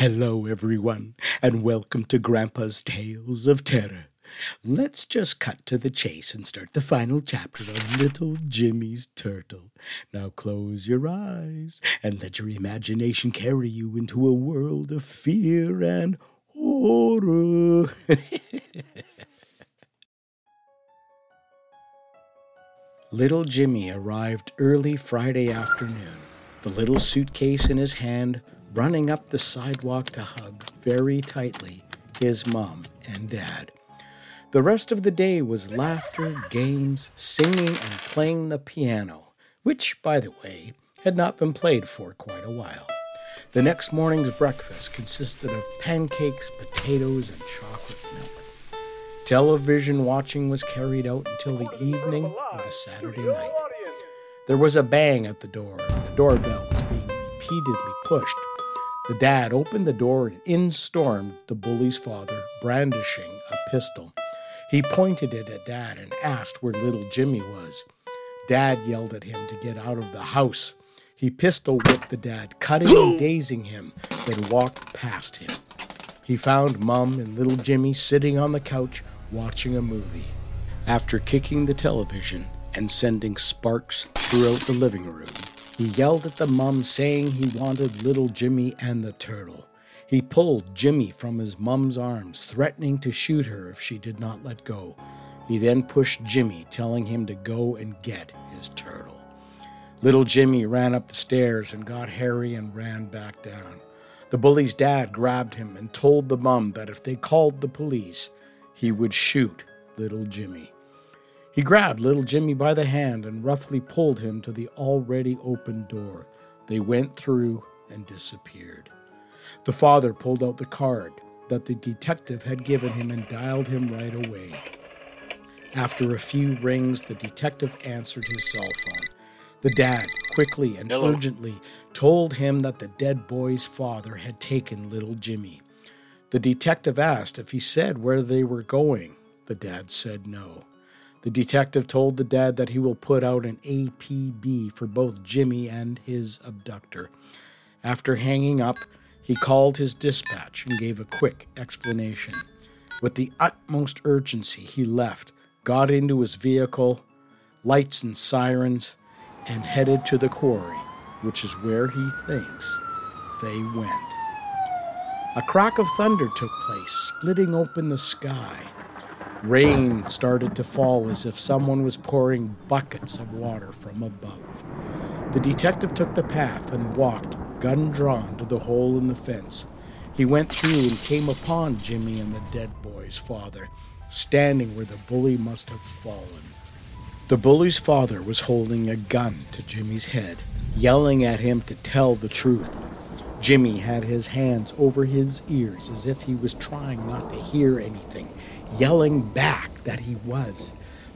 Hello, everyone, and welcome to Grandpa's Tales of Terror. Let's just cut to the chase and start the final chapter of Little Jimmy's Turtle. Now close your eyes and let your imagination carry you into a world of fear and horror. Little Jimmy arrived early Friday afternoon, the little suitcase in his hand, running up the sidewalk to hug very tightly his mom and dad. The rest of the day was laughter, games, singing, and playing the piano, which, by the way, had not been played for quite a while. The next morning's breakfast consisted of pancakes, potatoes, and chocolate milk. Television watching was carried out until the evening of the Saturday night. There was a bang at the door, and the doorbell was being repeatedly pushed. The dad opened the door, and in stormed the bully's father, brandishing a pistol. He pointed it at Dad and asked where little Jimmy was. Dad yelled at him to get out of the house. He pistol whipped the dad, cutting and dazing him, then walked past him. He found Mum and little Jimmy sitting on the couch watching a movie. After kicking the television and sending sparks throughout the living room, he yelled at the mum saying he wanted little Jimmy and the turtle. He pulled Jimmy from his mum's arms, threatening to shoot her if she did not let go. He then pushed Jimmy, telling him to go and get his turtle. Little Jimmy ran up the stairs and got Harry and ran back down. The bully's dad grabbed him and told the mum that if they called the police, he would shoot little Jimmy. He grabbed little Jimmy by the hand and roughly pulled him to the already open door. They went through and disappeared. The father pulled out the card that the detective had given him and dialed him right away. After a few rings, the detective answered his cell phone. The dad quickly and Hello. urgently told him that the dead boy's father had taken little Jimmy. The detective asked if he said where they were going. The dad said no. The detective told the dad that he will put out an APB for both Jimmy and his abductor. After hanging up, he called his dispatch and gave a quick explanation. With the utmost urgency, he left, got into his vehicle, lights and sirens, and headed to the quarry, which is where he thinks they went. A crack of thunder took place, splitting open the sky. Rain started to fall as if someone was pouring buckets of water from above. The detective took the path and walked, gun drawn, to the hole in the fence. He went through and came upon Jimmy and the dead boy's father, standing where the bully must have fallen. The bully's father was holding a gun to Jimmy's head, yelling at him to tell the truth. Jimmy had his hands over his ears as if he was trying not to hear anything, yelling back that he was.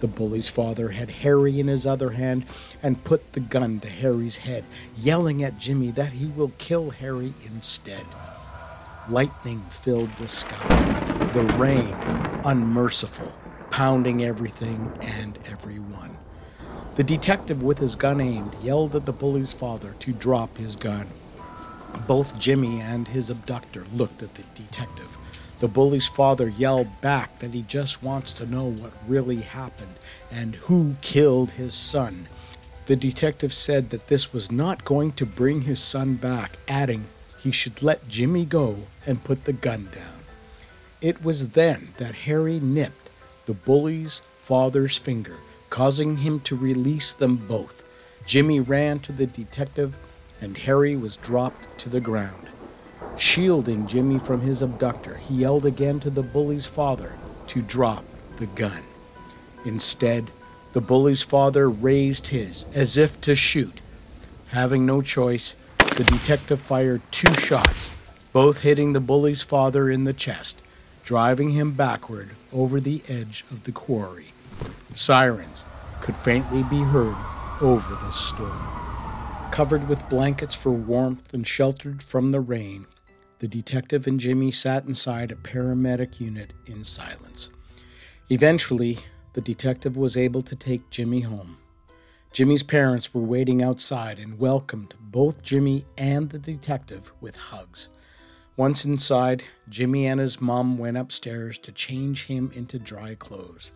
The bully's father had Harry in his other hand and put the gun to Harry's head, yelling at Jimmy that he will kill Harry instead. Lightning filled the sky, the rain unmerciful, pounding everything and everyone. The detective, with his gun aimed, yelled at the bully's father to drop his gun. Both Jimmy and his abductor looked at the detective. The bully's father yelled back that he just wants to know what really happened and who killed his son. The detective said that this was not going to bring his son back, adding he should let Jimmy go and put the gun down. It was then that Harry nipped the bully's father's finger, causing him to release them both. Jimmy ran to the detective, and Harry was dropped to the ground. Shielding Jimmy from his abductor, he yelled again to the bully's father to drop the gun. Instead, the bully's father raised his as if to shoot. Having no choice, the detective fired two shots, both hitting the bully's father in the chest, driving him backward over the edge of the quarry. Sirens could faintly be heard over the storm. Covered with blankets for warmth and sheltered from the rain, the detective and Jimmy sat inside a paramedic unit in silence. Eventually, the detective was able to take Jimmy home. Jimmy's parents were waiting outside and welcomed both Jimmy and the detective with hugs. Once inside, Jimmy and his mom went upstairs to change him into dry clothes.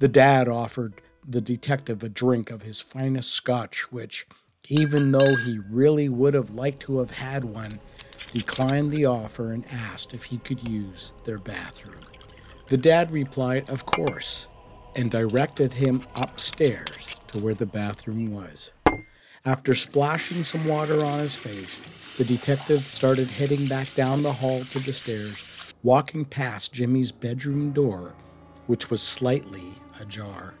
The dad offered the detective a drink of his finest scotch, which, even though he really would have liked to have had one, declined the offer and asked if he could use their bathroom. The dad replied, Of course, and directed him upstairs to where the bathroom was. After splashing some water on his face, the detective started heading back down the hall to the stairs, walking past Jimmy's bedroom door, which was slightly ajar.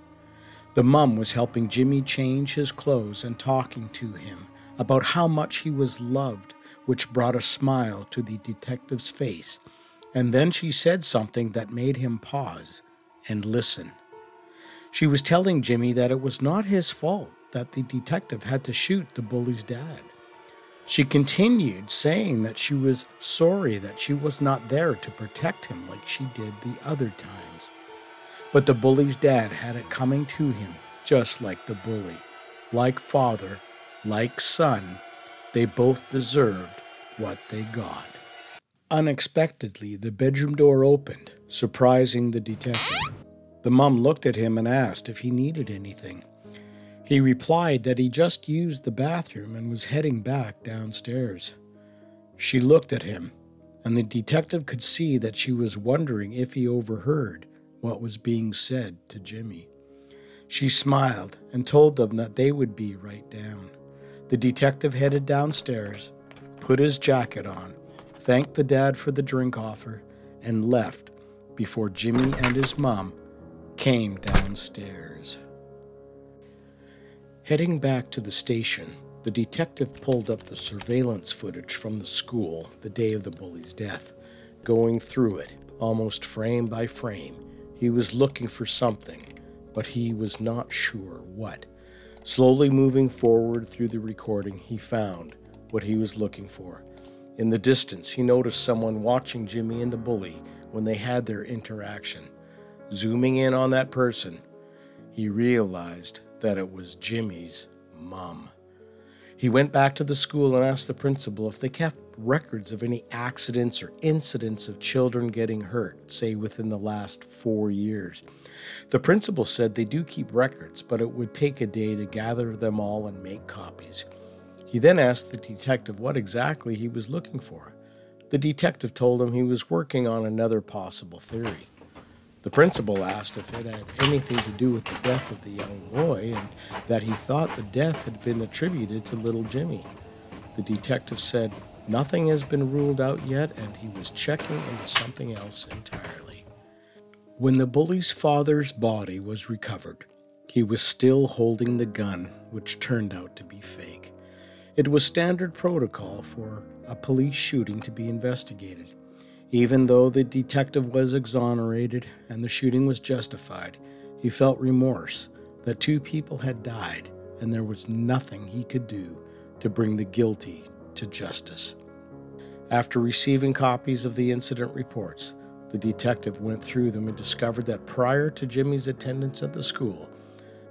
The mum was helping Jimmy change his clothes and talking to him about how much he was loved, which brought a smile to the detective's face. And then she said something that made him pause and listen. She was telling Jimmy that it was not his fault that the detective had to shoot the bully's dad. She continued saying that she was sorry that she was not there to protect him like she did the other times. But the bully's dad had it coming to him just like the bully. Like father, like son, they both deserved what they got. Unexpectedly, the bedroom door opened, surprising the detective. The mum looked at him and asked if he needed anything. He replied that he just used the bathroom and was heading back downstairs. She looked at him, and the detective could see that she was wondering if he overheard what was being said to Jimmy. She smiled and told them that they would be right down. The detective headed downstairs, put his jacket on, thanked the dad for the drink offer, and left before Jimmy and his mom came downstairs. Heading back to the station, the detective pulled up the surveillance footage from the school the day of the bully's death. Going through it, almost frame by frame, he was looking for something, but he was not sure what. Slowly moving forward through the recording, he found what he was looking for. In the distance, he noticed someone watching Jimmy and the bully when they had their interaction. Zooming in on that person, he realized that it was Jimmy's mom. He went back to the school and asked the principal if they kept records of any accidents or incidents of children getting hurt, say within the last four years. The principal said they do keep records, but it would take a day to gather them all and make copies. He then asked the detective what exactly he was looking for. The detective told him he was working on another possible theory. The principal asked if it had anything to do with the death of the young boy and that he thought the death had been attributed to little Jimmy. The detective said nothing has been ruled out yet and he was checking into something else entirely. When the bully's father's body was recovered, he was still holding the gun, which turned out to be fake. It was standard protocol for a police shooting to be investigated. Even though the detective was exonerated and the shooting was justified, he felt remorse that two people had died and there was nothing he could do to bring the guilty to justice. After receiving copies of the incident reports, the detective went through them and discovered that prior to Jimmy's attendance at the school,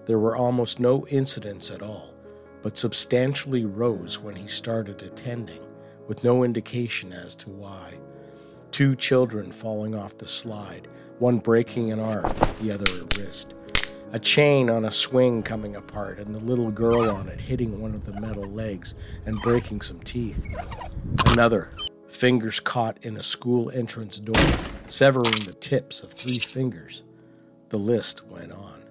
there were almost no incidents at all, but substantially rose when he started attending, with no indication as to why. Two children falling off the slide, one breaking an arm, the other a wrist, a chain on a swing coming apart, and the little girl on it hitting one of the metal legs and breaking some teeth. Another, fingers caught in a school entrance door, severing the tips of three fingers. The list went on.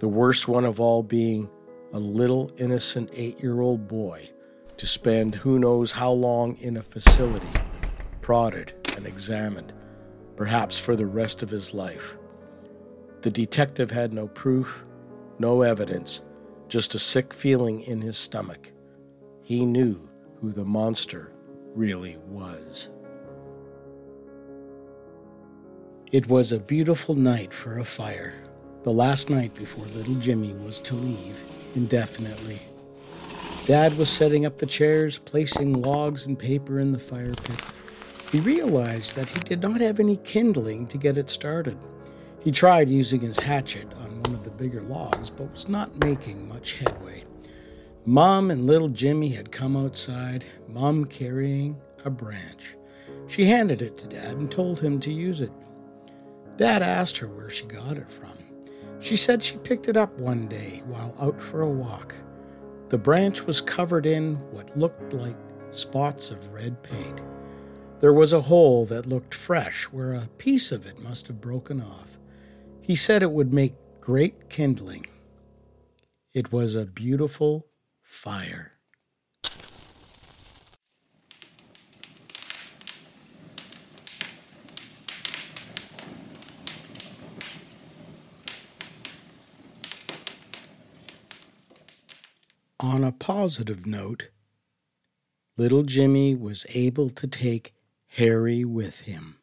The worst one of all being a little innocent eight year old boy to spend who knows how long in a facility prodded and examined, perhaps for the rest of his life. The detective had no proof, no evidence, just a sick feeling in his stomach. He knew who the monster really was. It was a beautiful night for a fire, the last night before little Jimmy was to leave indefinitely. Dad was setting up the chairs, placing logs and paper in the fire pit. He realized that he did not have any kindling to get it started. He tried using his hatchet on one of the bigger logs, but was not making much headway. Mom and little Jimmy had come outside, Mom carrying a branch. She handed it to Dad and told him to use it. Dad asked her where she got it from. She said she picked it up one day while out for a walk. The branch was covered in what looked like spots of red paint. There was a hole that looked fresh where a piece of it must have broken off. He said it would make great kindling. It was a beautiful fire. On a positive note, little Jimmy was able to take Harry with him.